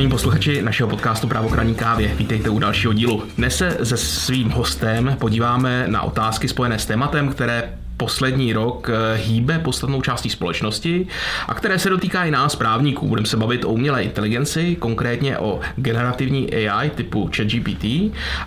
Vážení posluchači našeho podcastu Právokraní kávě, vítejte u dalšího dílu. Dnes se se svým hostem podíváme na otázky spojené s tématem, které poslední rok eh, hýbe podstatnou částí společnosti a které se dotýká i nás právníků. Budeme se bavit o umělé inteligenci, konkrétně o generativní AI typu ChatGPT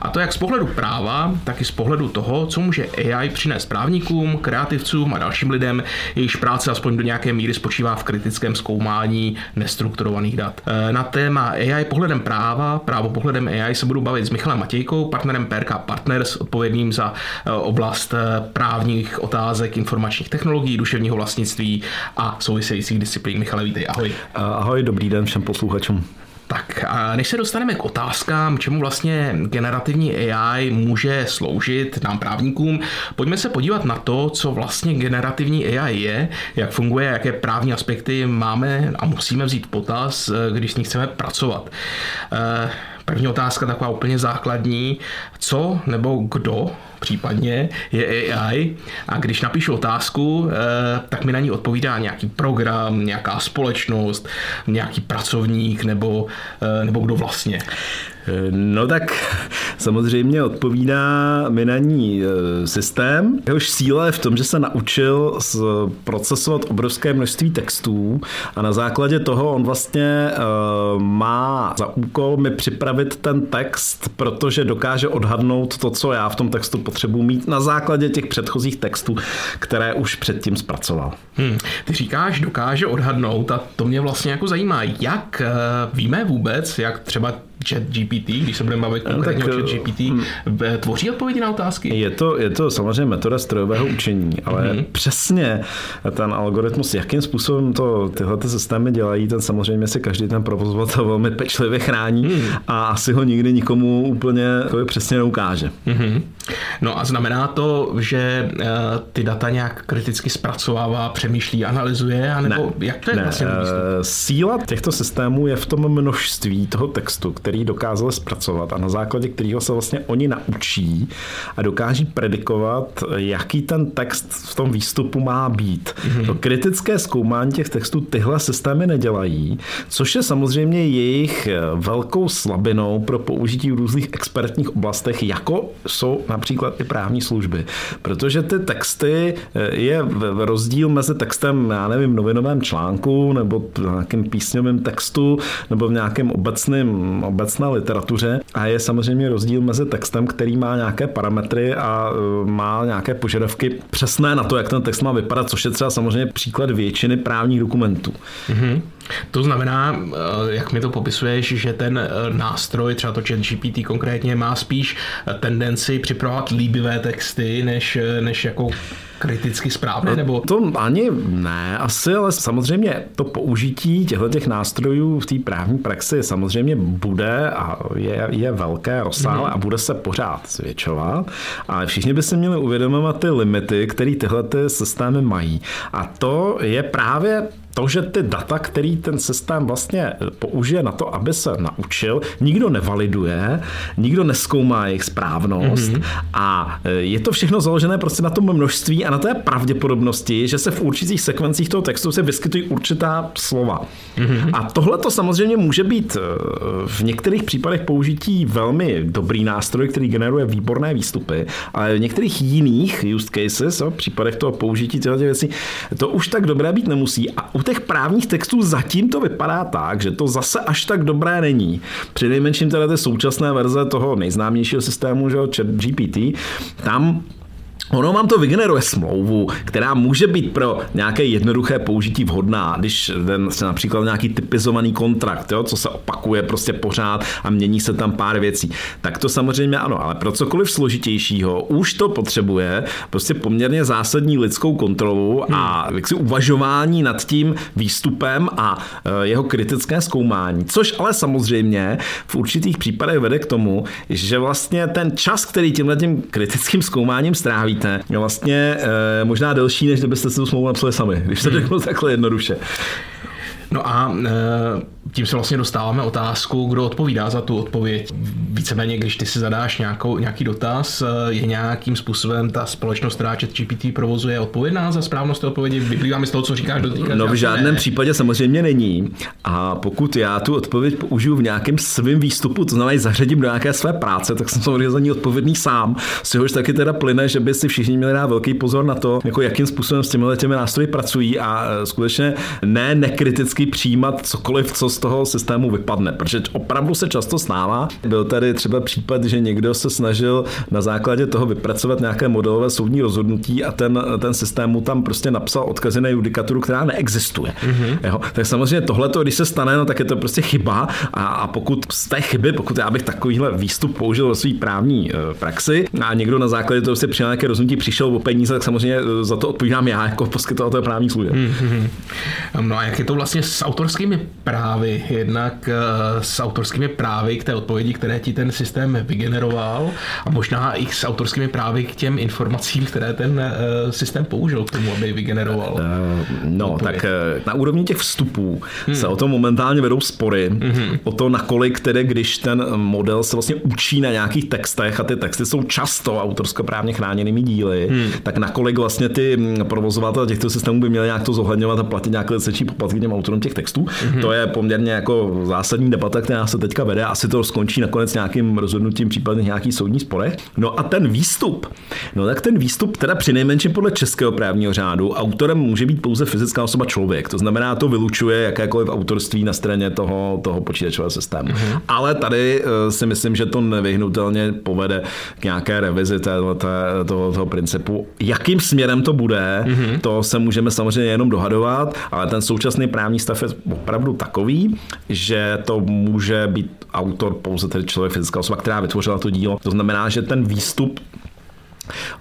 a to jak z pohledu práva, tak i z pohledu toho, co může AI přinést právníkům, kreativcům a dalším lidem, jejichž práce aspoň do nějaké míry spočívá v kritickém zkoumání nestrukturovaných dat. Eh, na téma AI pohledem práva, právo pohledem AI se budu bavit s Michalem Matějkou, partnerem PRK Partners, odpovědným za eh, oblast právních otázek otázek informačních technologií, duševního vlastnictví a souvisejících disciplín. Michale, vítej, ahoj. Ahoj, dobrý den všem posluchačům. Tak a než se dostaneme k otázkám, čemu vlastně generativní AI může sloužit nám právníkům, pojďme se podívat na to, co vlastně generativní AI je, jak funguje, jaké právní aspekty máme a musíme vzít potaz, když s ní chceme pracovat. Eh, první otázka taková úplně základní. Co nebo kdo případně je AI a když napíšu otázku, eh, tak mi na ní odpovídá nějaký program, nějaká společnost, nějaký pracovník nebo, eh, nebo kdo vlastně. No tak samozřejmě odpovídá mi na ní e, systém. Jehož síla je v tom, že se naučil procesovat obrovské množství textů a na základě toho on vlastně e, má za úkol mi připravit ten text, protože dokáže odhadnout to, co já v tom textu potřebuji mít na základě těch předchozích textů, které už předtím zpracoval. Hmm. Ty říkáš, dokáže odhadnout a to mě vlastně jako zajímá, jak e, víme vůbec, jak třeba chat GPT, když se budeme bavit no, konkrétně tak, o chat GPT, hm. tvoří odpovědi na otázky? Je to, je to samozřejmě metoda strojového učení, ale mm-hmm. přesně ten algoritmus, jakým způsobem to tyhle ty systémy dělají, ten samozřejmě si každý ten provozovatel velmi pečlivě chrání mm. a asi ho nikdy nikomu úplně přesně neukáže. Mm-hmm. No a znamená to, že uh, ty data nějak kriticky zpracovává, přemýšlí, analyzuje, anebo ne, jak to je ne, vlastně? Uh, síla těchto systémů je v tom množství toho textu, který dokázali zpracovat a na základě kterého se vlastně oni naučí a dokáží predikovat, jaký ten text v tom výstupu má být. Mm-hmm. To kritické zkoumání těch textů tyhle systémy nedělají, což je samozřejmě jejich velkou slabinou pro použití v různých expertních oblastech, jako jsou například i právní služby. Protože ty texty eh, je rozdíl mezi textem, já nevím, novinovém článku nebo v nějakém písňovém textu nebo v nějakém obecném, obecné literatuře a je samozřejmě rozdíl mezi textem, který má nějaké parametry a eh, má nějaké požadavky přesné na to, jak ten text má vypadat, což je třeba samozřejmě příklad většiny právních dokumentů. Mm-hmm. To znamená, eh, jak mi to popisuješ, že ten nástroj, třeba to chat GPT konkrétně, má spíš tendenci připravovat líbivé texty, než, než jako kriticky správné? No, nebo... To ani ne, asi, ale samozřejmě to použití těchto těch nástrojů v té právní praxi samozřejmě bude a je, je velké, rozsáhlé mm. a bude se pořád zvětšovat. A všichni by si měli uvědomovat ty limity, které tyhle ty systémy mají. A to je právě to, že ty data, který ten systém vlastně použije na to, aby se naučil, nikdo nevaliduje, nikdo neskoumá jejich správnost mm-hmm. a e, je to všechno založené prostě na tom množství a na té pravděpodobnosti, že se v určitých sekvencích toho textu se vyskytují určitá slova. Mm-hmm. A tohle to samozřejmě může být e, v některých případech použití velmi dobrý nástroj, který generuje výborné výstupy, ale v některých jiných use cases, v případech toho použití těchto věcí, to už tak dobré být nemusí. A u těch právních textů zatím to vypadá tak, že to zase až tak dobré není. Při nejmenším teda ty současné verze toho nejznámějšího systému, že GPT, tam Ono vám to vygeneruje smlouvu, která může být pro nějaké jednoduché použití vhodná, když ten se například nějaký typizovaný kontrakt, jo, co se opakuje prostě pořád a mění se tam pár věcí. Tak to samozřejmě ano, ale pro cokoliv složitějšího už to potřebuje prostě poměrně zásadní lidskou kontrolu a hmm. jaksi uvažování nad tím výstupem a e, jeho kritické zkoumání. Což ale samozřejmě v určitých případech vede k tomu, že vlastně ten čas, který tímhle tím kritickým zkoumáním strávíte, no vlastně e, možná delší, než kdybyste si tu smlouvu napsali sami, když se řeknu takhle jednoduše. No a e, tím se vlastně dostáváme otázku, kdo odpovídá za tu odpověď. Víceméně, když ty si zadáš nějakou, nějaký dotaz, je nějakým způsobem ta společnost, která GPT provozuje, odpovědná za správnost té odpovědi? Vyplývá mi z toho, co říkáš do teďka. No v žádném ne. případě samozřejmě není. A pokud já tu odpověď použiju v nějakém svém výstupu, to znamená, zařadím do nějaké své práce, tak jsem samozřejmě za ní odpovědný sám. Z čehož taky teda plyne, že by si všichni měli dát velký pozor na to, jako jakým způsobem s těmi těmi nástroji pracují a e, skutečně ne nekriticky přijímat cokoliv, co z toho systému vypadne, protože opravdu se často stává. Byl tady třeba případ, že někdo se snažil na základě toho vypracovat nějaké modelové soudní rozhodnutí a ten, ten systém mu tam prostě napsal odkazy na judikaturu, která neexistuje. Mm-hmm. Jo? Tak samozřejmě tohle, když se stane, no, tak je to prostě chyba a, a pokud z té chyby, pokud já bych takovýhle výstup použil ve své právní e, praxi a někdo na základě toho si přijal nějaké rozhodnutí, přišel o peníze, tak samozřejmě e, za to odpovídám já jako poskytovatel právních služeb. Mm-hmm. No a jak je to vlastně s autorskými právy? Jednak e, s autorskými právy k té odpovědi, které ti ten systém vygeneroval a možná i s autorskými právy k těm informacím, které ten systém použil k tomu, aby vygeneroval. No, odpověď. tak na úrovni těch vstupů hmm. se o tom momentálně vedou spory, hmm. o to, nakolik tedy, když ten model se vlastně učí na nějakých textech a ty texty jsou často autorskoprávně chráněnými díly, hmm. tak nakolik vlastně ty provozovatelé těchto systémů by měli nějak to zohledňovat a platit nějaké licenční poplatky těm autorům těch textů. Hmm. To je poměrně jako zásadní debata, která se teďka vede. Asi to skončí nakonec nějakým rozhodnutím, případně nějaký soudní sporech. No a ten výstup, no tak ten výstup teda přinejmenším podle českého právního řádu autorem může být pouze fyzická osoba člověk. To znamená, to vylučuje jakékoliv autorství na straně toho, toho počítačového systému. Mm-hmm. Ale tady eh, si myslím, že to nevyhnutelně povede k nějaké revizi toho, toho, toho principu. Jakým směrem to bude, mm-hmm. to se můžeme samozřejmě jenom dohadovat, ale ten současný právní stav je opravdu takový, že to může být autor pouze tedy člověk, fyzická osoba, která vytvořila to dílo. To znamená, že ten výstup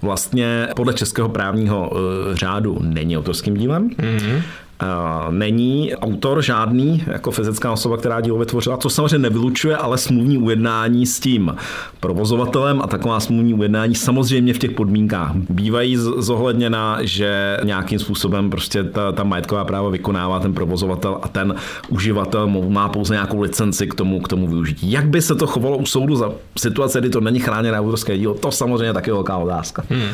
vlastně podle českého právního eh, řádu není autorským dílem. Mm-hmm není autor žádný jako fyzická osoba, která dílo vytvořila, co samozřejmě nevylučuje, ale smluvní ujednání s tím provozovatelem a taková smluvní ujednání samozřejmě v těch podmínkách bývají zohledněna, že nějakým způsobem prostě ta, ta majetková práva vykonává ten provozovatel a ten uživatel má pouze nějakou licenci k tomu, k tomu využití. Jak by se to chovalo u soudu za situace, kdy to není chráněné autorské dílo, to samozřejmě taky velká otázka. Hmm.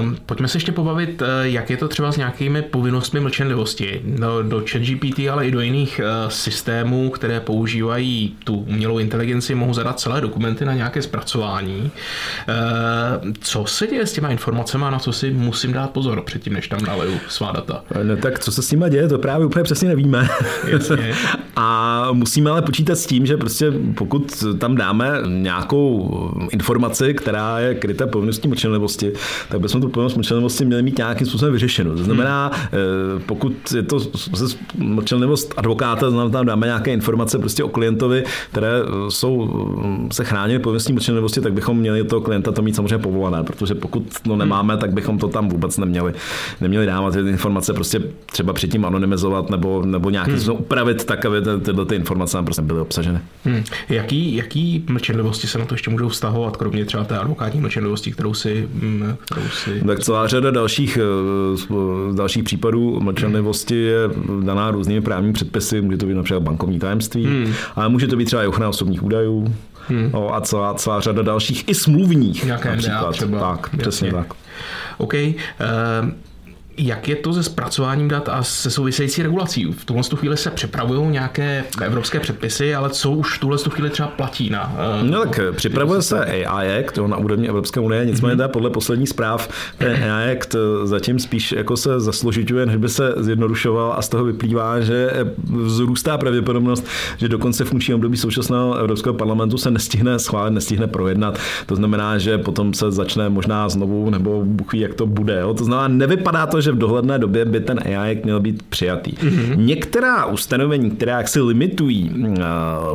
Um, pojďme se ještě pobavit, eh, jak je to třeba s nějakými povinnostmi mlčenlivosti. Do, do ChatGPT, ale i do jiných uh, systémů, které používají tu umělou inteligenci, mohou zadat celé dokumenty na nějaké zpracování. Uh, co se děje s těma informacemi a na co si musím dát pozor předtím, než tam naleju svá data? No tak co se s nimi děje, to právě úplně přesně nevíme. Jasně. a musíme ale počítat s tím, že prostě pokud tam dáme nějakou informaci, která je kryta povinností mlčenlivosti, tak bychom tu povinnost mlčenlivosti měli mít nějakým způsobem vyřešenou. To znamená, hmm. pokud je to mlčenlivost advokáta, znamená, tam dáme nějaké informace prostě o klientovi, které eh, jsou, mm, se chrání povinností mlčenlivosti, tak bychom měli toho klienta to mít samozřejmě povolané, protože pokud to nemáme, tak bychom to tam vůbec neměli, neměli dávat ty informace prostě třeba předtím anonymizovat nebo, nebo nějakým hmm. upravit tak, aby tyhle ty informace tam prostě byly obsaženy. Hmm. Jaký, jaký mlčenlivosti se na to ještě můžou vztahovat, kromě třeba té advokátní mlčenlivosti, kterou si, mm, kterou si... Tak celá řada dalších, eh, dalších případů mlčenlivosti je daná různými právními předpisy, může to být například bankovní tajemství, hmm. ale může to být třeba i ochrana osobních údajů hmm. no, a celá, celá řada dalších i smluvních Nějaké například. třeba. Tak, přesně tak. OK. Uh, jak je to se zpracováním dat a se související regulací? V tuhle chvíli se připravují nějaké evropské předpisy, ale co už v tuhle chvíli třeba platí na... Uh, no tak připravuje se AI Act na úrovni Evropské unie, nicméně mm-hmm. podle posledních zpráv ten AI Act eh, zatím spíš jako se zasložituje, než by se zjednodušoval a z toho vyplývá, že vzrůstá pravděpodobnost, že do konce funkčního období současného Evropského parlamentu se nestihne schválit, nestihne projednat. To znamená, že potom se začne možná znovu, nebo buchví, jak to bude. Jo? To znamená, nevypadá to, že v dohledné době by ten AI měl být přijatý. Mm-hmm. Některá ustanovení, která jaksi limitují uh,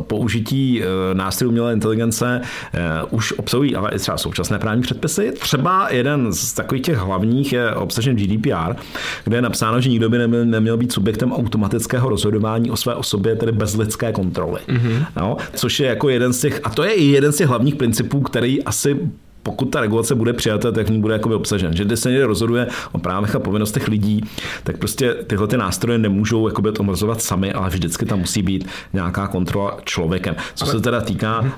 použití uh, nástrojů umělé inteligence, uh, už obsahují ale i třeba současné právní předpisy. Třeba jeden z takových těch hlavních je obsažen v GDPR, kde je napsáno, že nikdo by neměl, neměl být subjektem automatického rozhodování o své osobě, tedy bez lidské kontroly. Mm-hmm. No, což je jako jeden z těch, a to je i jeden z těch hlavních principů, který asi pokud ta regulace bude přijata, tak v ní bude jakoby obsažen. Že když se někde rozhoduje o právech a povinnostech lidí, tak prostě tyhle ty nástroje nemůžou jakoby to omezovat sami, ale vždycky tam musí být nějaká kontrola člověkem. Co ale... se teda týká uh,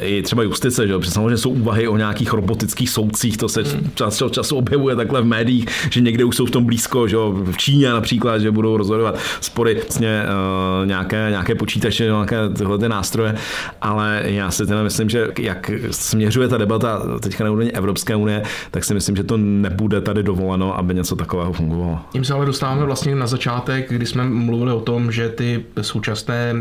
i třeba justice, že? Protože samozřejmě jsou úvahy o nějakých robotických soudcích, to se hmm. čas od času objevuje takhle v médiích, že někde už jsou v tom blízko, že v Číně například, že budou rozhodovat spory vlastně uh, nějaké, nějaké počítače, nějaké tyhle ty nástroje, ale já si teda myslím, že jak směřuje ta debata teďka na úrovni Evropské unie, tak si myslím, že to nebude tady dovoleno, aby něco takového fungovalo. Tím se ale dostáváme vlastně na začátek, kdy jsme mluvili o tom, že ty současné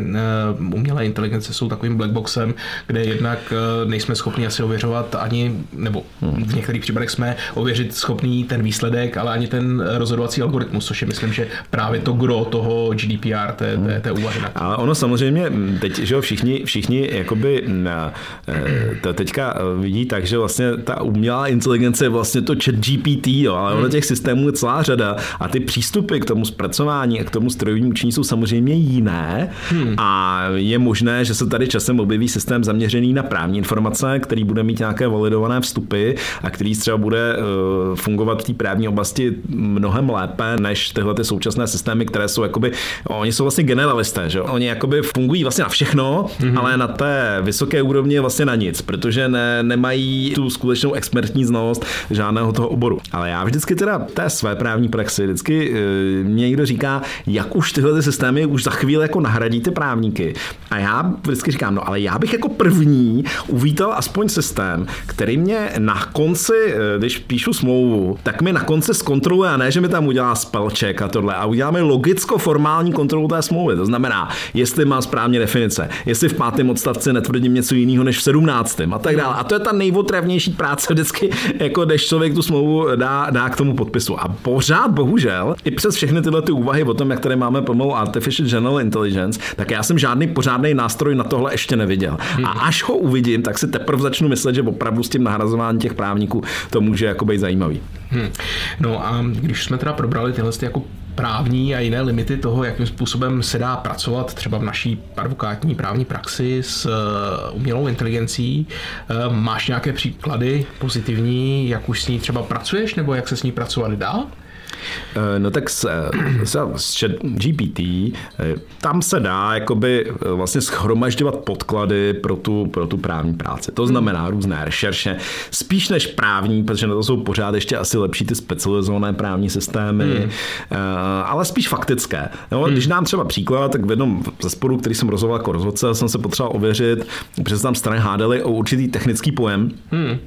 uh, umělé inteligence jsou takovým blackboxem, kde jednak uh, nejsme schopni asi ověřovat ani, nebo v některých případech jsme ověřit schopný ten výsledek, ale ani ten rozhodovací algoritmus, což je myslím, že právě to gro toho GDPR, té, té, té úvahy. Ale ono samozřejmě, teď, že jo, všichni, všichni jakoby na, eh, to teďka vidí tak, že vlastně ta umělá inteligence je vlastně to chat GPT, jo, ale ono hmm. těch systémů je celá řada a ty přístupy k tomu zpracování a k tomu strojovým učení jsou samozřejmě jiné hmm. a je možné, že se tady časem objeví systém zaměřený na právní informace, který bude mít nějaké validované vstupy a který třeba bude uh, fungovat v té právní oblasti mnohem lépe než tyhle ty současné systémy, které jsou jakoby, oni jsou vlastně generalisté, že oni jakoby fungují vlastně na všechno, hmm. ale na té vysoké úrovni vlastně na nic, protože ne, nemají tu skutečnou expertní znalost žádného toho oboru. Ale já vždycky teda té své právní praxi, vždycky e, mě někdo říká, jak už tyhle ty systémy už za chvíli jako nahradí ty právníky. A já vždycky říkám, no ale já bych jako první uvítal aspoň systém, který mě na konci, e, když píšu smlouvu, tak mi na konci zkontroluje a ne, že mi tam udělá spellcheck a tohle a uděláme logicko-formální kontrolu té smlouvy. To znamená, jestli má správně definice, jestli v pátém odstavci netvrdím něco jiného než v sedmnáctém a tak dále. A to je ta nejotravnější práce vždycky, jako když člověk tu smlouvu dá, dá k tomu podpisu. A pořád, bohužel, i přes všechny tyhle ty úvahy o tom, jak tady máme pomalu Artificial General Intelligence, tak já jsem žádný pořádný nástroj na tohle ještě neviděl. A až ho uvidím, tak si teprve začnu myslet, že opravdu s tím nahrazováním těch právníků to může jako být zajímavý. Hmm. No a když jsme teda probrali tyhle jako právní a jiné limity toho, jakým způsobem se dá pracovat třeba v naší advokátní právní praxi s eh, umělou inteligencí. Eh, máš nějaké příklady pozitivní, jak už s ní třeba pracuješ, nebo jak se s ní pracovat dá? Eh, no tak s, eh, s, s chat GPT eh, tam se dá jakoby vlastně schromažďovat podklady pro tu, pro tu právní práci. To znamená různé rešerše, spíš než právní, protože na to jsou pořád ještě asi lepší ty specializované právní systémy, hmm. ale spíš faktické. No, hmm. Když nám třeba příklad, tak v jednom ze sporů, který jsem rozhodoval jako rozhodce, jsem se potřeboval ověřit, protože tam strany hádali o určitý technický pojem hmm.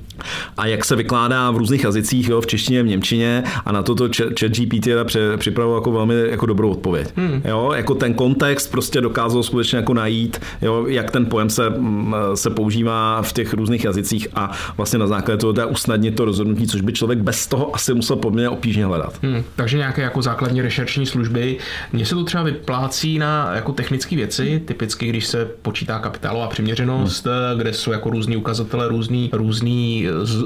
A jak se vykládá v různých jazycích, jo, v češtině, v němčině a na toto chat GPT připravil jako velmi jako dobrou odpověď. Hmm. Jo, jako ten kontext prostě dokázal skutečně jako najít, jo, jak ten pojem se, mm, se používá v těch různých jazycích a vlastně na základě toho dá usnadnit to rozhodnutí, což by člověk bez toho asi musel poměrně obtížně hledat. Hmm. Takže nějaké jako základní rešerční služby. Mně se to třeba vyplácí na jako technické věci, typicky když se počítá kapitálová přiměřenost, hmm. kde jsou jako různý ukazatele, různý, různý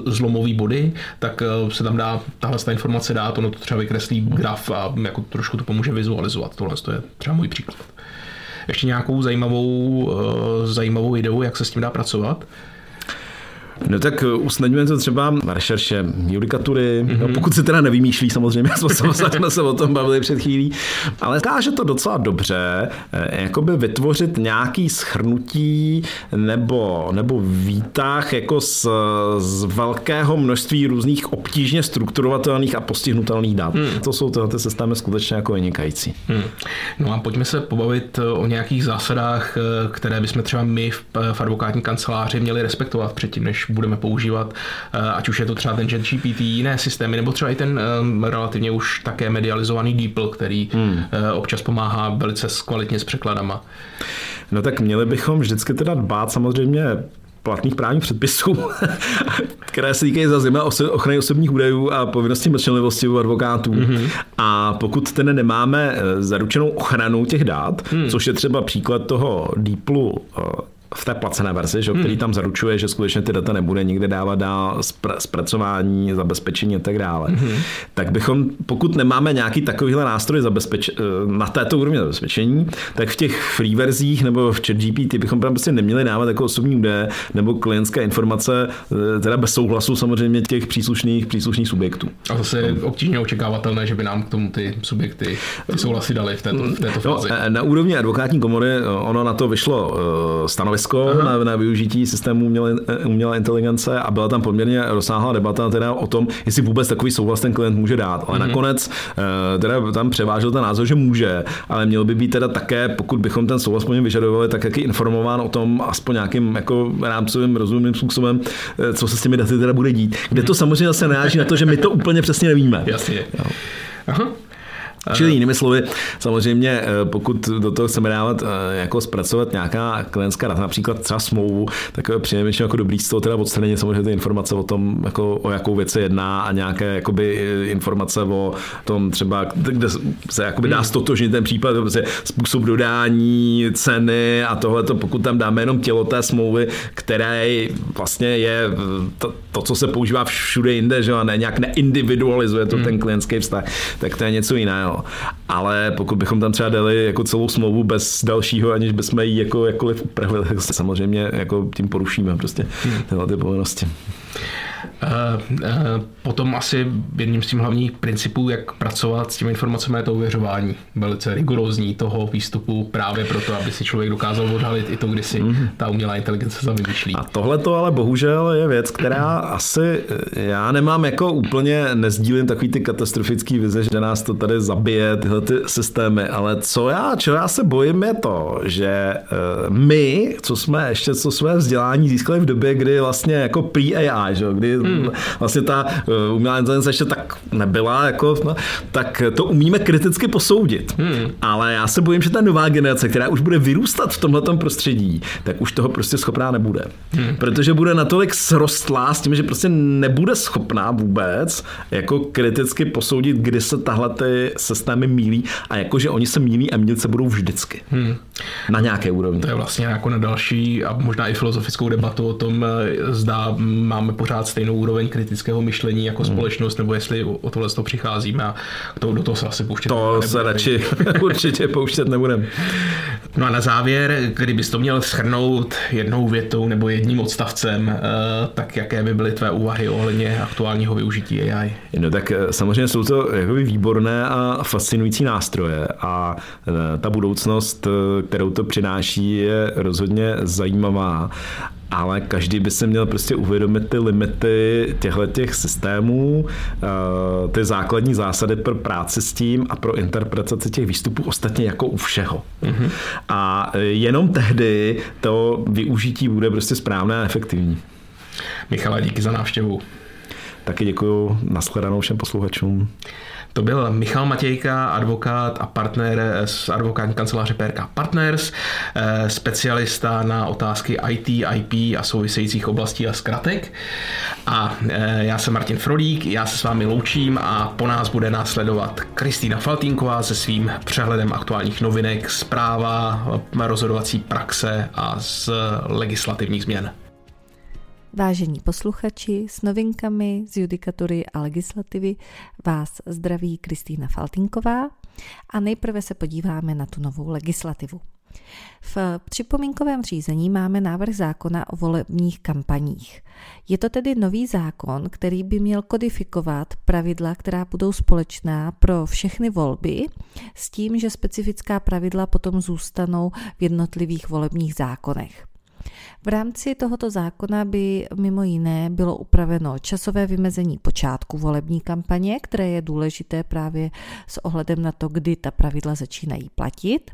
zlomový body, tak eh, se tam dá tahle informace dát, ono to třeba vykreslí graf a jako trošku to pomůže vizualizovat. Tohle to je třeba můj příklad. Ještě nějakou zajímavou, uh, zajímavou ideu, jak se s tím dá pracovat? No tak eh, usnadňujeme to třeba na rešerše judikatury, mm-hmm. no, pokud se teda nevymýšlí samozřejmě, jsme se o tom bavili před chvílí, ale káže to docela dobře, eh, jakoby vytvořit nějaký schrnutí nebo, nebo výtah jako z, z velkého množství různých obtížně strukturovatelných a postihnutelných dat. Mm. To jsou tyhle systémy skutečně jako vynikající. Mm. No a pojďme se pobavit eh, o nějakých zásadách, které bychom třeba my v, v advokátní kanceláři měli respektovat předtím, než budeme používat, eh, ať už je to třeba ten ChatGPT, jiné systémy, nebo třeba i ten um, relativně už také medializovaný DeepL, který hmm. uh, občas pomáhá velice kvalitně s překladama. No tak měli bychom vždycky teda dbát samozřejmě platných právních předpisů, které se týkají za zima ochrany osobních údajů a povinnosti mlčenlivosti u advokátů. Mm-hmm. A pokud ten nemáme zaručenou ochranu těch dát, mm. což je třeba příklad toho DeepLu v té placené verzi, že, který hmm. tam zaručuje, že skutečně ty data nebude nikde dávat dál zpracování, zabezpečení a tak dále. Hmm. Tak bychom, pokud nemáme nějaký takovýhle nástroj zabezpeč, eh, na této úrovni zabezpečení, tak v těch free verzích nebo v chat GPT bychom tam prostě neměli dávat jako osobní údaje nebo klientské informace, eh, teda bez souhlasu samozřejmě těch příslušných, příslušných subjektů. A zase je obtížně očekávatelné, že by nám k tomu ty subjekty ty souhlasy dali v této, v této no, fázi. No, na úrovni advokátní komory ono na to vyšlo stanovisko na, na využití systému umělé, umělé inteligence a byla tam poměrně rozsáhlá debata teda o tom, jestli vůbec takový souhlas ten klient může dát. Ale mm-hmm. nakonec teda tam převážil ten názor, že může, ale měl by být teda také, pokud bychom ten souhlas po něm vyžadovali, tak jaký informován o tom aspoň nějakým jako rámcovým rozumným způsobem, co se s těmi daty teda bude dít. Kde to samozřejmě zase naráží na to, že my to úplně přesně nevíme. Jasně. Aha. Čili jinými slovy, samozřejmě, eh, pokud do toho chceme dávat, eh, jako zpracovat nějaká klientská data, například třeba smlouvu, tak přijeme jako dobrý z toho teda odstranit samozřejmě ty informace o tom, jako o jakou věc se jedná a nějaké jakoby eh, informace o tom třeba, kde se jakoby dá hmm. stotožnit ten případ, prostě způsob dodání, ceny a tohle, pokud tam dáme jenom tělo té smlouvy, které vlastně je to, to co se používá všude jinde, že a ne nějak neindividualizuje to hmm. ten klientský vztah, tak to je něco jiného. Ale pokud bychom tam třeba dali jako celou smlouvu bez dalšího, aniž bychom ji jako jakkoliv upravili, tak se samozřejmě jako tím porušíme prostě hmm. tyhle ty povinnosti. Eh, eh, potom asi jedním z těch hlavních principů, jak pracovat s těmi informacemi, je to uvěřování. Velice rigorózní toho výstupu právě proto, aby si člověk dokázal odhalit i to, kdy si mm-hmm. ta umělá inteligence za vymýšlí. A tohle to ale bohužel je věc, která asi já nemám jako úplně, nezdílím takový ty katastrofický vize, že nás to tady zabije, tyhle ty systémy, ale co já, čeho já se bojím je to, že eh, my, co jsme ještě co své vzdělání získali v době, kdy vlastně jako pre-AI, že, kdy hmm. vlastně ta eh, umělá inteligence ještě tak nebyla, jako, no, tak to umíme kriticky posoudit. Hmm. Ale já se bojím, že ta nová generace, která už bude vyrůstat v tomhle prostředí, tak už toho prostě schopná nebude. Hmm. Protože bude natolik srostlá s tím, že prostě nebude schopná vůbec jako kriticky posoudit, kdy se tahle ty systémy mílí a jakože oni se mílí a mílit se budou vždycky. Hmm. Na nějaké úrovni. To je vlastně jako na další a možná i filozofickou debatu o tom, eh, zda máme pořád stejnou úroveň kritického myšlení jako hmm. společnost, nebo jestli o tohle to přicházíme a to, do toho se asi pouštět To nebudeme. se radši určitě pouštět nebudeme. No a na závěr, kdybys to měl schrnout jednou větou nebo jedním odstavcem, eh, tak jaké by byly tvé úvahy ohledně aktuálního využití AI? No tak eh, samozřejmě jsou to jakoby výborné a fascinující nástroje a ta budoucnost, kterou to přináší, je rozhodně zajímavá ale každý by se měl prostě uvědomit ty limity těchto těch systémů, eh, ty základní zásady pro práci s tím a pro interpretaci těch výstupů ostatně jako u všeho. Mm-hmm. A jenom tehdy to využití bude prostě správné a efektivní. Michala, díky za návštěvu. Taky děkuji. Naschledanou všem posluchačům. To byl Michal Matějka, advokát a partner z advokátní kanceláře PRK Partners, eh, specialista na otázky IT, IP a souvisejících oblastí a zkratek. A eh, já jsem Martin Frolík, já se s vámi loučím a po nás bude následovat Kristýna Faltínková se svým přehledem aktuálních novinek, zpráva, rozhodovací praxe a z legislativních změn. Vážení posluchači, s novinkami z judikatury a legislativy vás zdraví Kristýna Faltinková a nejprve se podíváme na tu novou legislativu. V připomínkovém řízení máme návrh zákona o volebních kampaních. Je to tedy nový zákon, který by měl kodifikovat pravidla, která budou společná pro všechny volby, s tím, že specifická pravidla potom zůstanou v jednotlivých volebních zákonech. V rámci tohoto zákona by mimo jiné bylo upraveno časové vymezení počátku volební kampaně, které je důležité právě s ohledem na to, kdy ta pravidla začínají platit.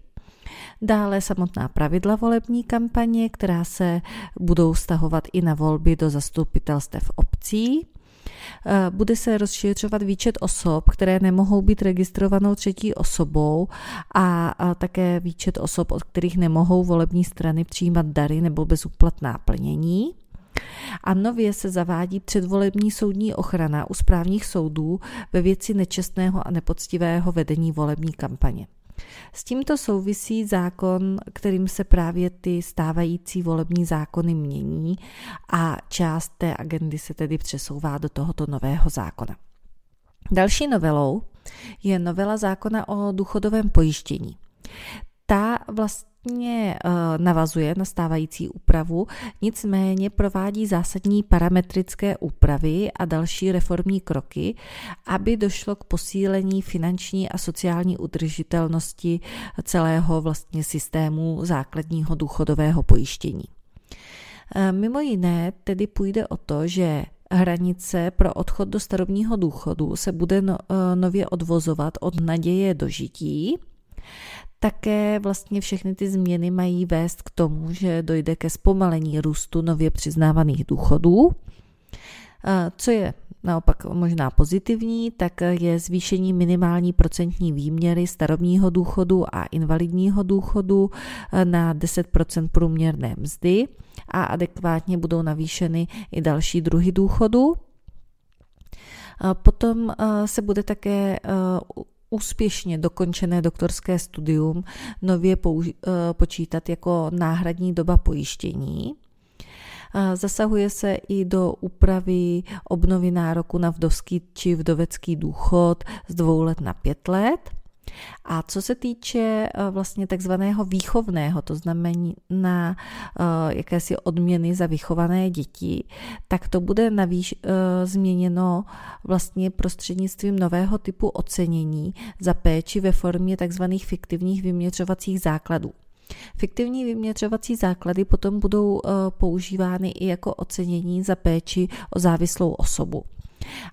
Dále samotná pravidla volební kampaně, která se budou stahovat i na volby do zastupitelstev obcí. Eh, bude se rozšiřovat výčet osob, které nemohou být registrovanou třetí osobou a také výčet osob, od kterých nemohou volební strany přijímat dary nebo bezúplatná plnění. A nově se zavádí předvolební soudní ochrana u správních soudů ve věci nečestného a nepoctivého vedení volební kampaně. S tímto souvisí zákon, kterým se právě ty stávající volební zákony mění a část té agendy se tedy přesouvá do tohoto nového zákona. Další novelou je novela zákona o důchodovém pojištění. Ta vlastně eh, navazuje na stávající úpravu, nicméně provádí zásadní parametrické úpravy a další reformní kroky, aby došlo k posílení finanční a sociální udržitelnosti celého vlastně systému základního důchodového pojištění. Eh, mimo jiné tedy půjde o to, že hranice pro odchod do starobního důchodu se bude no, eh, nově odvozovat od naděje dožití. Také vlastně všechny ty změny mají vést k tomu, že dojde ke zpomalení růstu nově přiznávaných důchodů. Co je naopak možná pozitivní, tak je zvýšení minimální procentní výměry starobního důchodu a invalidního důchodu na 10% průměrné mzdy a adekvátně budou navýšeny i další druhy důchodu. Potom se bude také úspěšně dokončené doktorské studium nově počítat jako náhradní doba pojištění. Zasahuje se i do úpravy obnovy nároku na vdovský či vdovecký důchod z dvou let na pět let. A co se týče eh, vlastně takzvaného výchovného, to znamená eh, jakési odměny za vychované děti, tak to bude navíc eh, změněno vlastně prostřednictvím nového typu ocenění za péči ve formě takzvaných fiktivních vyměřovacích základů. Fiktivní vyměřovací základy potom budou používány i jako ocenění za péči o závislou osobu.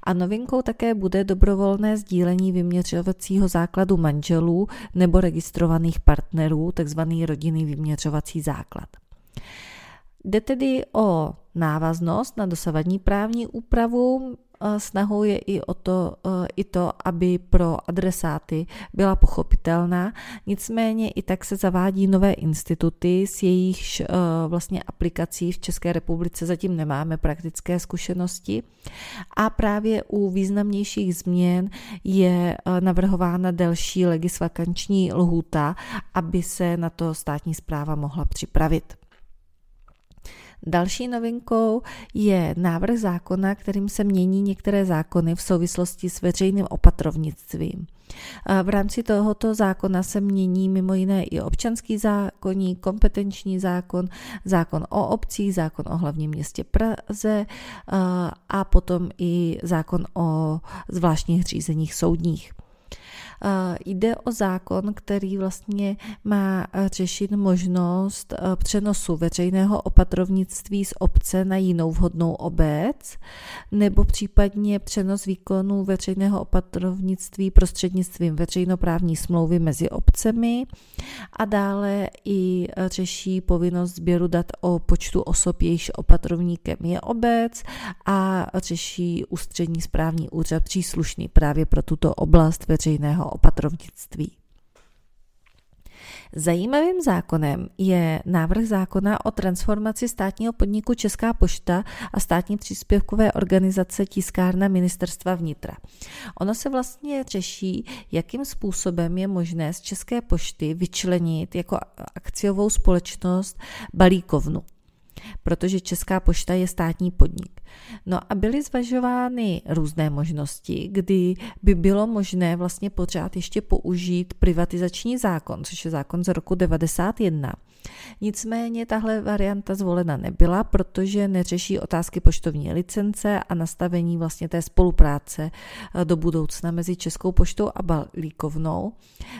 A novinkou také bude dobrovolné sdílení vyměřovacího základu manželů nebo registrovaných partnerů, takzvaný rodinný vyměřovací základ. Jde tedy o návaznost na dosavadní právní úpravu, snahou je i, o to, e, i to, aby pro adresáty byla pochopitelná. Nicméně i tak se zavádí nové instituty, s jejichž e, vlastně aplikací v České republice zatím nemáme praktické zkušenosti. A právě u významnějších změn je navrhována delší legisvakanční lhůta, aby se na to státní zpráva mohla připravit. Další novinkou je návrh zákona, kterým se mění některé zákony v souvislosti s veřejným opatrovnictvím. V rámci tohoto zákona se mění mimo jiné i občanský zákonník, kompetenční zákon, zákon o obcích, zákon o hlavním městě Praze a potom i zákon o zvláštních řízeních soudních. Jde o zákon, který vlastně má řešit možnost eh, přenosu veřejného opatrovnictví z obce na jinou vhodnou obec, nebo případně přenos výkonu veřejného opatrovnictví prostřednictvím veřejnoprávní smlouvy mezi obcemi a dále i řeší povinnost sběru dat o počtu osob, jejichž opatrovníkem je obec a řeší ústřední správní úřad příslušný právě pro tuto oblast veřejného opatrovnictví. Zajímavým zákonem je návrh zákona o transformaci státního podniku Česká pošta a státní příspěvkové organizace Tiskárna ministerstva vnitra. Ono se vlastně řeší, jakým způsobem je možné z České pošty vyčlenit jako akciovou společnost balíkovnu protože Česká pošta je státní podnik. No a byly zvažovány různé možnosti, kdy by bylo možné vlastně pořád ještě použít privatizační zákon, což je zákon z roku 91. Nicméně tahle varianta zvolena nebyla, protože neřeší otázky poštovní licence a nastavení vlastně té spolupráce eh, do budoucna mezi Českou poštou a Balíkovnou.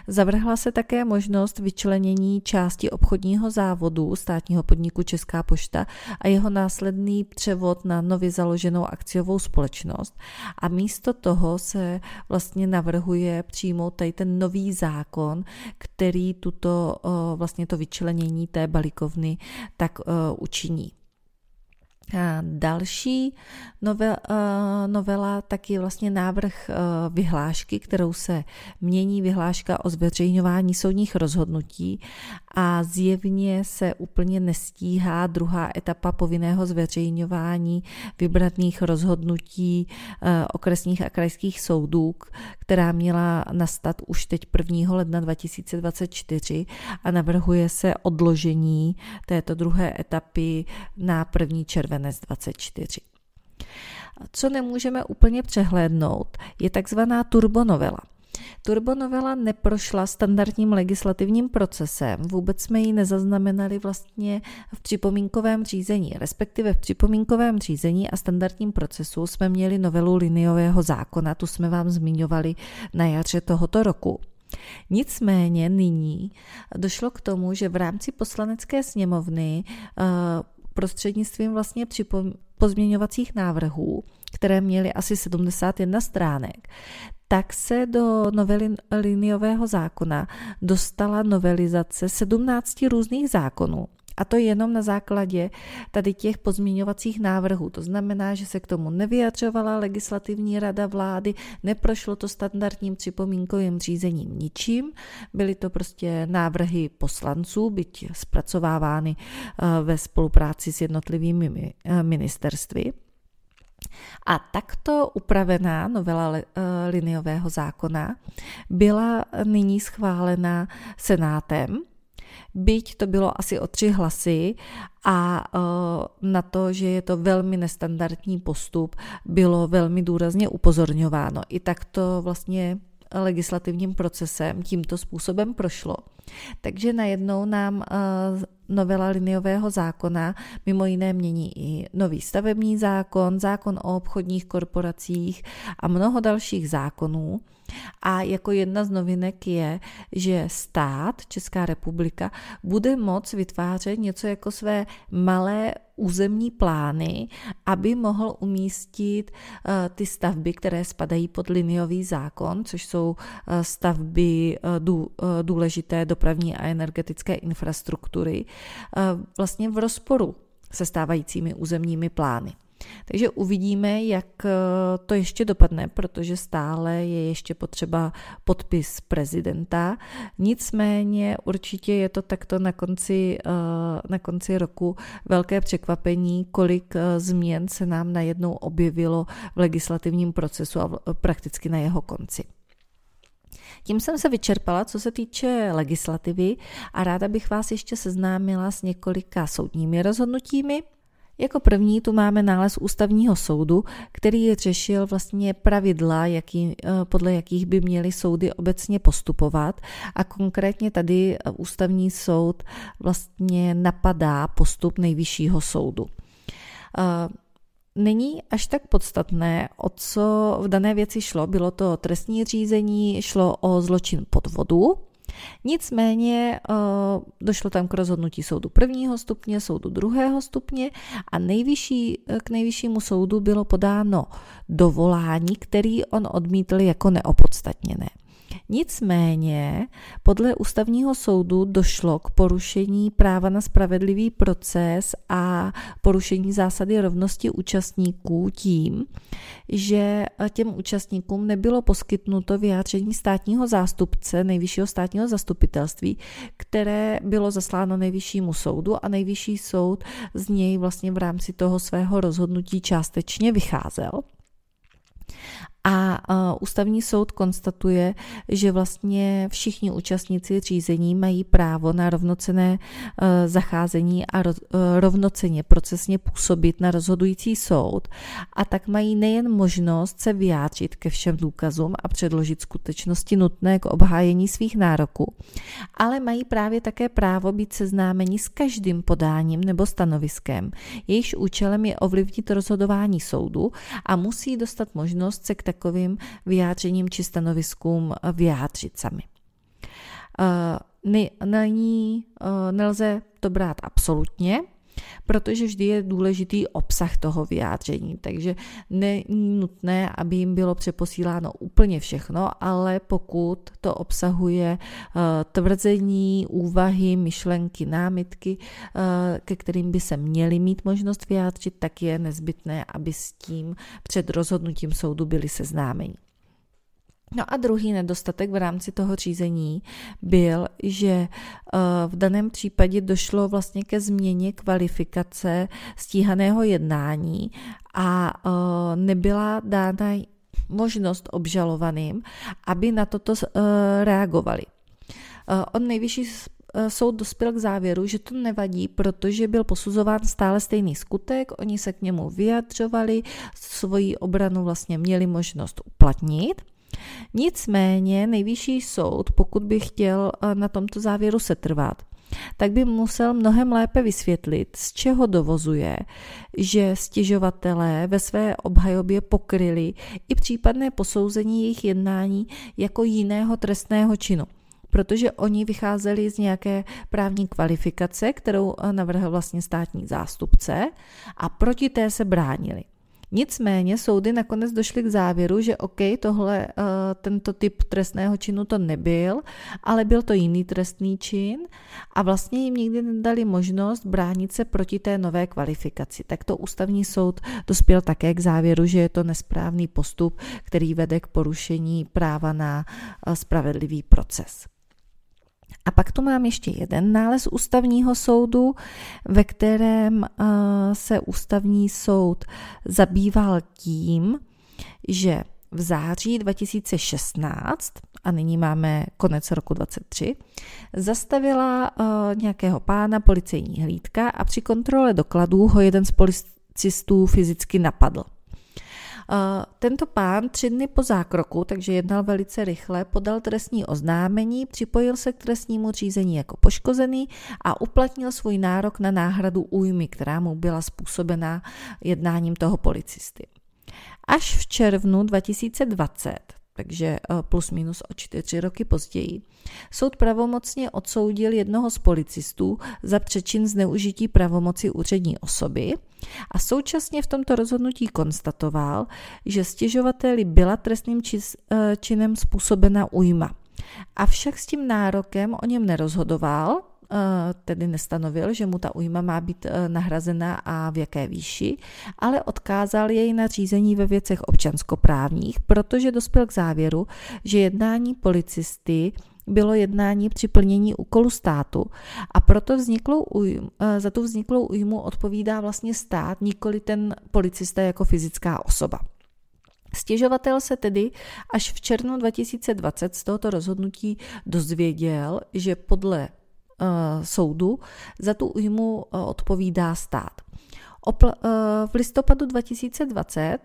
Zavrhla se také možnost vyčlenění části obchodního závodu státního podniku Česká pošta a jeho následný převod na nově založenou akciovou společnost. A místo toho se vlastně navrhuje přijmout tady ten nový zákon, který tuto vlastně to vyčlenění té balíkovny tak učiní. Další novel, eh, novela tak je vlastně návrh vyhlášky, kterou se mění vyhláška o zveřejňování soudních rozhodnutí a zjevně se úplně nestíhá druhá etapa povinného zveřejňování vybratných rozhodnutí eh, okresních a krajských soudů, která měla nastat už teď 1. ledna 2024 a navrhuje se odložení této druhé etapy na 1. červenec 2024. Co nemůžeme úplně přehlédnout, je takzvaná turbonovela. Turbonovela neprošla standardním legislativním procesem, vůbec jsme ji nezaznamenali vlastně v připomínkovém řízení, respektive v připomínkovém řízení a standardním procesu jsme měli novelu liniového zákona, tu jsme vám zmiňovali na jaře tohoto roku. Nicméně nyní došlo k tomu, že v rámci poslanecké sněmovny eh, prostřednictvím vlastně pozměňovacích návrhů, které měly asi 71 stránek, tak se do novely liniového zákona dostala novelizace 17 různých zákonů. A to jenom na základě tady těch pozměňovacích návrhů. To znamená, že se k tomu nevyjadřovala legislativní rada vlády, neprošlo to standardním připomínkovým řízením ničím. Byly to prostě návrhy poslanců, byť zpracovávány eh, ve spolupráci s jednotlivými eh, ministerstvy. A takto upravená novela eh, liniového zákona byla nyní schválena Senátem, byť to bylo asi o tři hlasy a eh, na to, že je to velmi nestandardní postup, bylo velmi důrazně upozorňováno. I tak to vlastně legislativním procesem tímto způsobem prošlo. Takže najednou nám eh, novela liniového zákona mimo jiné mění i nový stavební zákon, zákon o obchodních korporacích a mnoho dalších zákonů. A jako jedna z novinek je, že stát, Česká republika, bude moct vytvářet něco jako své malé územní plány, aby mohl umístit eh, ty stavby, které spadají pod liniový zákon, což jsou eh, stavby důležité dopravní a energetické infrastruktury, vlastně v rozporu se stávajícími územními plány. Takže uvidíme, jak eh, to ještě dopadne, protože stále je ještě potřeba podpis prezidenta. Nicméně určitě je to takto na konci, eh, na konci roku velké překvapení, kolik eh, změn se nám najednou objevilo v legislativním procesu a prakticky na jeho konci. Tím jsem se vyčerpala, co se týče legislativy a ráda bych vás ještě seznámila s několika soudními rozhodnutími. Jako první tu máme nález ústavního soudu, který řešil vlastně pravidla, jaký, eh, podle jakých by měly soudy obecně postupovat a konkrétně tady eh, ústavní soud vlastně napadá postup nejvyššího soudu. Není až tak podstatné, o co v dané věci šlo. Bylo to trestní řízení, šlo o zločin podvodu, Nicméně eh, došlo tam k rozhodnutí soudu prvního stupně, soudu druhého stupně a nejvyšší, eh, k nejvyššímu soudu bylo podáno dovolání, který on odmítl jako neopodstatněné. Nicméně podle ústavního soudu došlo k porušení práva na spravedlivý proces a porušení zásady rovnosti účastníků tím, že těm účastníkům nebylo poskytnuto vyjádření státního zástupce, nejvyššího státního zastupitelství, které bylo zasláno nejvyššímu soudu a nejvyšší soud z něj vlastně v rámci toho svého rozhodnutí částečně vycházel. A ústavní soud konstatuje, že vlastně všichni účastníci řízení mají právo na rovnocené e, zacházení a e, rovnoceně procesně působit na rozhodující soud a tak mají nejen možnost se vyjádřit ke všem důkazům a předložit skutečnosti nutné k obhájení svých nároků, ale mají právě také právo být seznámeni s každým podáním nebo stanoviskem. Jejichž účelem je ovlivnit rozhodování soudu a musí dostat možnost se k takovým vyjádřením či stanoviskům vyjádřit sami. Není, nelze to brát absolutně, protože vždy je důležitý obsah toho vyjádření, takže není nutné, aby jim bylo přeposíláno úplně všechno, ale pokud to obsahuje eh, tvrzení, úvahy, myšlenky, námitky, eh, ke kterým by se měli mít možnost vyjádřit, tak je nezbytné, aby s tím před rozhodnutím soudu byli seznámeni. No a druhý nedostatek v rámci toho řízení byl, že eh, v daném případě došlo vlastně ke změně kvalifikace stíhaného jednání a eh, nebyla dána možnost obžalovaným, aby na toto eh, reagovali. On nejvyšší soud dospěl k závěru, že to nevadí, protože byl posuzován stále stejný skutek, oni se k němu vyjadřovali, svoji obranu vlastně měli možnost uplatnit Nicméně nejvyšší soud, pokud by chtěl eh, na tomto závěru setrvat, tak by musel mnohem lépe vysvětlit, z čeho dovozuje, že stěžovatelé ve své obhajobě pokryli i případné posouzení jejich jednání jako jiného trestného činu protože oni vycházeli z nějaké právní kvalifikace, kterou eh, navrhl vlastně státní zástupce a proti té se bránili. Nicméně soudy nakonec došly k závěru, že OK, tohle, uh, tento typ trestného činu to nebyl, ale byl to jiný trestný čin a vlastně jim nikdy nedali možnost bránit se proti té nové kvalifikaci. Tak to ústavní soud dospěl také k závěru, že je to nesprávný postup, který vede k porušení práva na uh, spravedlivý proces. A pak tu mám ještě jeden nález ústavního soudu, ve kterém eh, se ústavní soud zabýval tím, že v září 2016, a nyní máme konec roku 23, zastavila uh, nějakého pána policejní hlídka a při kontrole dokladů ho jeden z policistů fyzicky napadl. Tento pán tři dny po zákroku, takže jednal velice rychle, podal trestní oznámení, připojil se k trestnímu řízení jako poškozený a uplatnil svůj nárok na náhradu újmy, která mu byla způsobena jednáním toho policisty. Až v červnu 2020 takže eh, plus minus o čtyři roky později. Soud pravomocně odsoudil jednoho z policistů za přečin zneužití pravomoci úřední osoby a současně v tomto rozhodnutí konstatoval, že stěžovateli byla trestným eh, činem způsobena újma. Avšak s tím nárokem o něm nerozhodoval, tedy nestanovil, že mu ta újma má být eh, nahrazena a v jaké výši, ale odkázal jej na řízení ve věcech občanskoprávních, protože dospěl k závěru, že jednání policisty bylo jednání při plnění úkolu státu a proto vzniklou újmu, eh, za tu vzniklou újmu odpovídá vlastně stát, nikoli ten policista jako fyzická osoba. Stěžovatel se tedy až v červnu 2020 z tohoto rozhodnutí dozvěděl, že podle Eh, soudu, za tu újmu eh, odpovídá stát. Eh, v listopadu 2020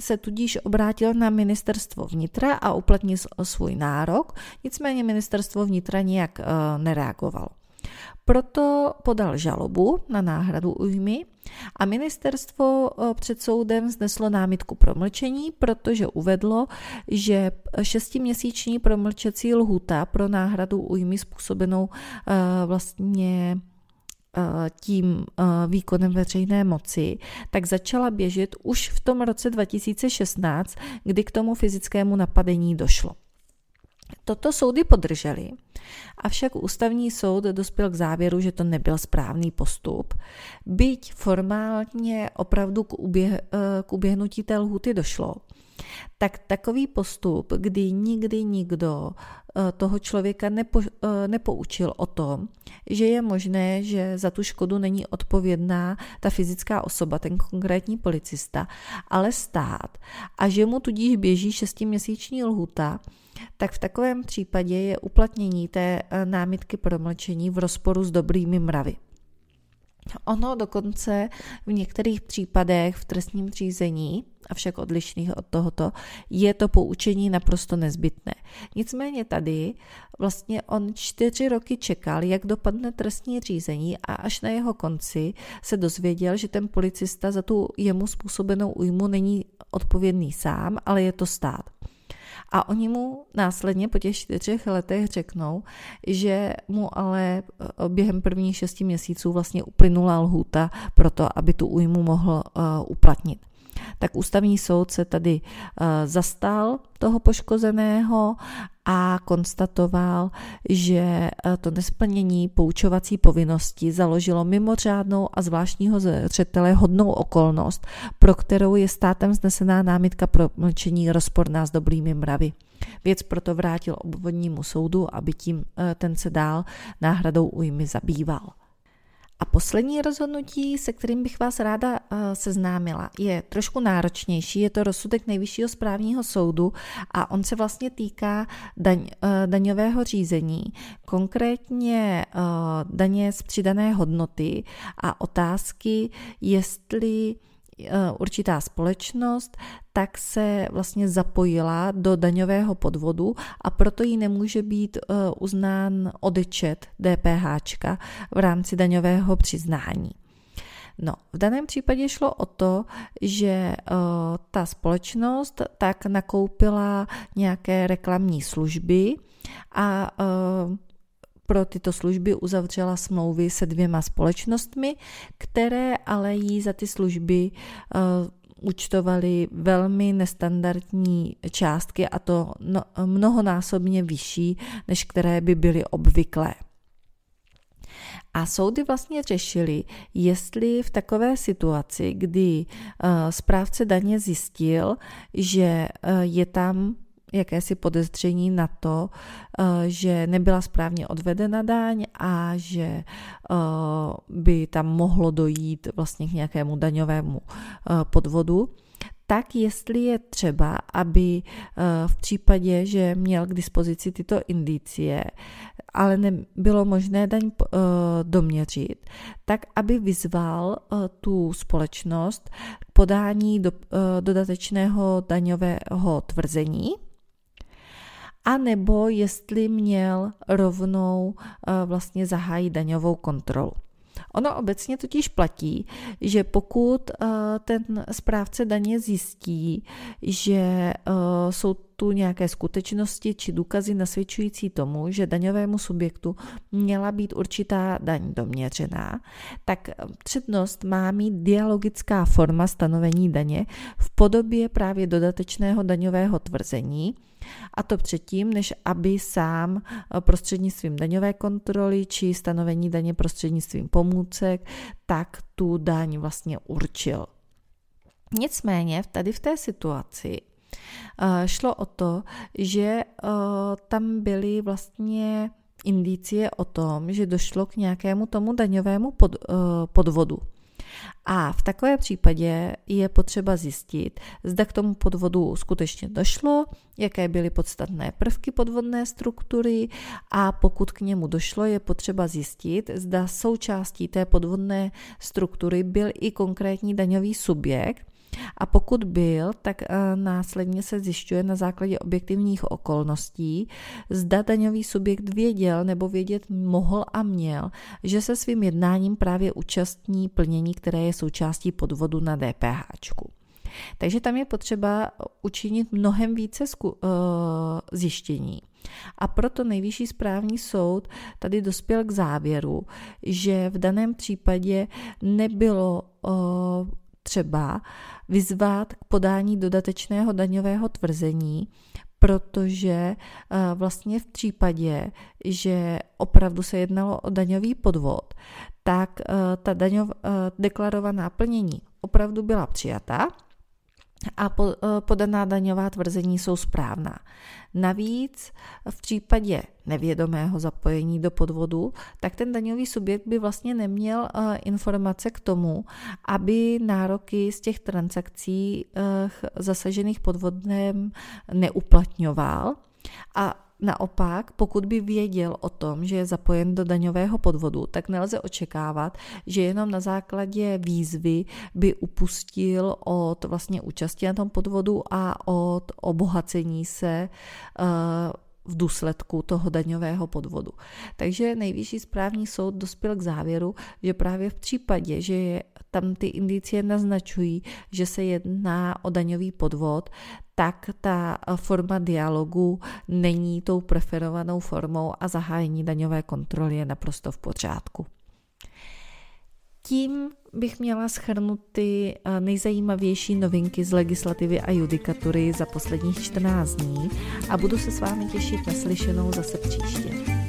se tudíž obrátil na ministerstvo vnitra a uplatnil svůj nárok, nicméně ministerstvo vnitra nijak nereagovalo. Proto podal žalobu na náhradu újmy a ministerstvo eh, před soudem zneslo námitku promlčení, protože uvedlo, že šestiměsíční promlčecí lhuta pro náhradu újmy způsobenou eh, vlastně eh, tím výkonem veřejné moci, tak začala běžet už v tom roce 2016, kdy k tomu fyzickému napadení došlo. Toto soudy podržely, avšak ústavní soud dospěl k závěru, že to nebyl správný postup. Byť formálně opravdu k, uběh, eh, k uběhnutí té lhuty došlo, tak takový postup, kdy nikdy nikdo eh, toho člověka nepo, eh, nepoučil o tom, že je možné, že za tu škodu není odpovědná ta fyzická osoba, ten konkrétní policista, ale stát a že mu tudíž běží šestiměsíční lhuta, tak v takovém případě je uplatnění té eh, námitky promlčení v rozporu s dobrými mravy. Ono dokonce v některých případech v trestním řízení, avšak odlišných od tohoto, je to poučení naprosto nezbytné. Nicméně tady vlastně on čtyři roky čekal, jak dopadne trestní řízení a až na jeho konci se dozvěděl, že ten policista za tu jemu způsobenou újmu není odpovědný sám, ale je to stát. A oni mu následně po těch čtyřech letech řeknou, že mu ale eh, během prvních šesti měsíců vlastně uplynula lhůta pro to, aby tu újmu mohl uh, uplatnit. Tak ústavní soud se tady uh, zastal toho poškozeného a konstatoval, že to nesplnění poučovací povinnosti založilo mimořádnou a zvláštního zřetele hodnou okolnost, pro kterou je státem znesená námitka pro mlčení rozporná s dobrými mravy. Věc proto vrátil obvodnímu soudu, aby tím ten se dál náhradou újmy zabýval. A poslední rozhodnutí, se kterým bych vás ráda eh, seznámila, je trošku náročnější. Je to rozsudek Nejvyššího správního soudu a on se vlastně týká daň, eh, daňového řízení, konkrétně eh, daně z přidané hodnoty a otázky, jestli určitá společnost, tak se vlastně zapojila do daňového podvodu a proto jí nemůže být eh, uznán odečet DPH v rámci daňového přiznání. No, v daném případě šlo o to, že uh, ta společnost tak nakoupila nějaké reklamní služby a uh, pro tyto služby uzavřela smlouvy se dvěma společnostmi, které ale jí za ty služby uh, účtovali velmi nestandardní částky a to no, mnohonásobně vyšší, než které by byly obvyklé. A soudy vlastně řešili, jestli v takové situaci, kdy uh, správce daně zjistil, že uh, je tam jakési podezření na to, eh, že nebyla správně odvedena daň a že eh, by tam mohlo dojít vlastně k nějakému daňovému eh, podvodu, tak jestli je třeba, aby v případě, že měl k dispozici tyto indicie, ale nebylo možné daň doměřit, tak aby vyzval tu společnost k podání do, dodatečného daňového tvrzení, a nebo jestli měl rovnou eh, vlastně zahájit daňovou kontrolu. Ono obecně totiž platí, že pokud eh, ten správce daně zjistí, že eh, jsou tu nějaké skutečnosti či důkazy nasvědčující tomu, že daňovému subjektu měla být určitá daň doměřená, tak přednost má mít dialogická forma stanovení daně v podobě právě dodatečného daňového tvrzení, a to předtím, než aby sám prostřednictvím daňové kontroly či stanovení daně prostřednictvím pomůcek, tak tu daň vlastně určil. Nicméně tady v té situaci Eh, šlo o to, že eh, tam byly vlastně indicie o tom, že došlo k nějakému tomu daňovému pod, eh, podvodu. A v takové případě je potřeba zjistit, zda k tomu podvodu skutečně došlo, jaké byly podstatné prvky podvodné struktury a pokud k němu došlo, je potřeba zjistit, zda součástí té podvodné struktury byl i konkrétní daňový subjekt a pokud byl, tak eh, následně se zjišťuje na základě objektivních okolností, zda daňový subjekt věděl nebo vědět mohl a měl, že se svým jednáním právě účastní plnění, které je součástí podvodu na DPH. Takže tam je potřeba učinit mnohem více uh, zjištění. A proto nejvyšší správní soud tady dospěl k závěru, že v daném případě nebylo uh, třeba vyzvat k podání dodatečného daňového tvrzení, protože eh, vlastně v případě, že opravdu se jednalo o daňový podvod, tak eh, ta daňov, eh, deklarovaná plnění opravdu byla přijata a eh, podaná daňová tvrzení jsou správná. Navíc v případě nevědomého zapojení do podvodu, tak ten daňový subjekt by vlastně neměl eh, informace k tomu, aby nároky z těch transakcí eh, zasažených podvodem neuplatňoval. A Naopak, pokud by věděl o tom, že je zapojen do daňového podvodu, tak nelze očekávat, že jenom na základě výzvy by upustil od vlastně účasti na tom podvodu a od obohacení se uh, v důsledku toho daňového podvodu. Takže nejvyšší správní soud dospěl k závěru, že právě v případě, že je, tam ty indicie naznačují, že se jedná o daňový podvod, tak ta forma dialogu není tou preferovanou formou a zahájení daňové kontroly je naprosto v pořádku. tím bych měla schrnout ty eh, nejzajímavější novinky z legislativy a judikatury za posledních 14 dní a budu se s vámi těšit na slyšenou zase příště.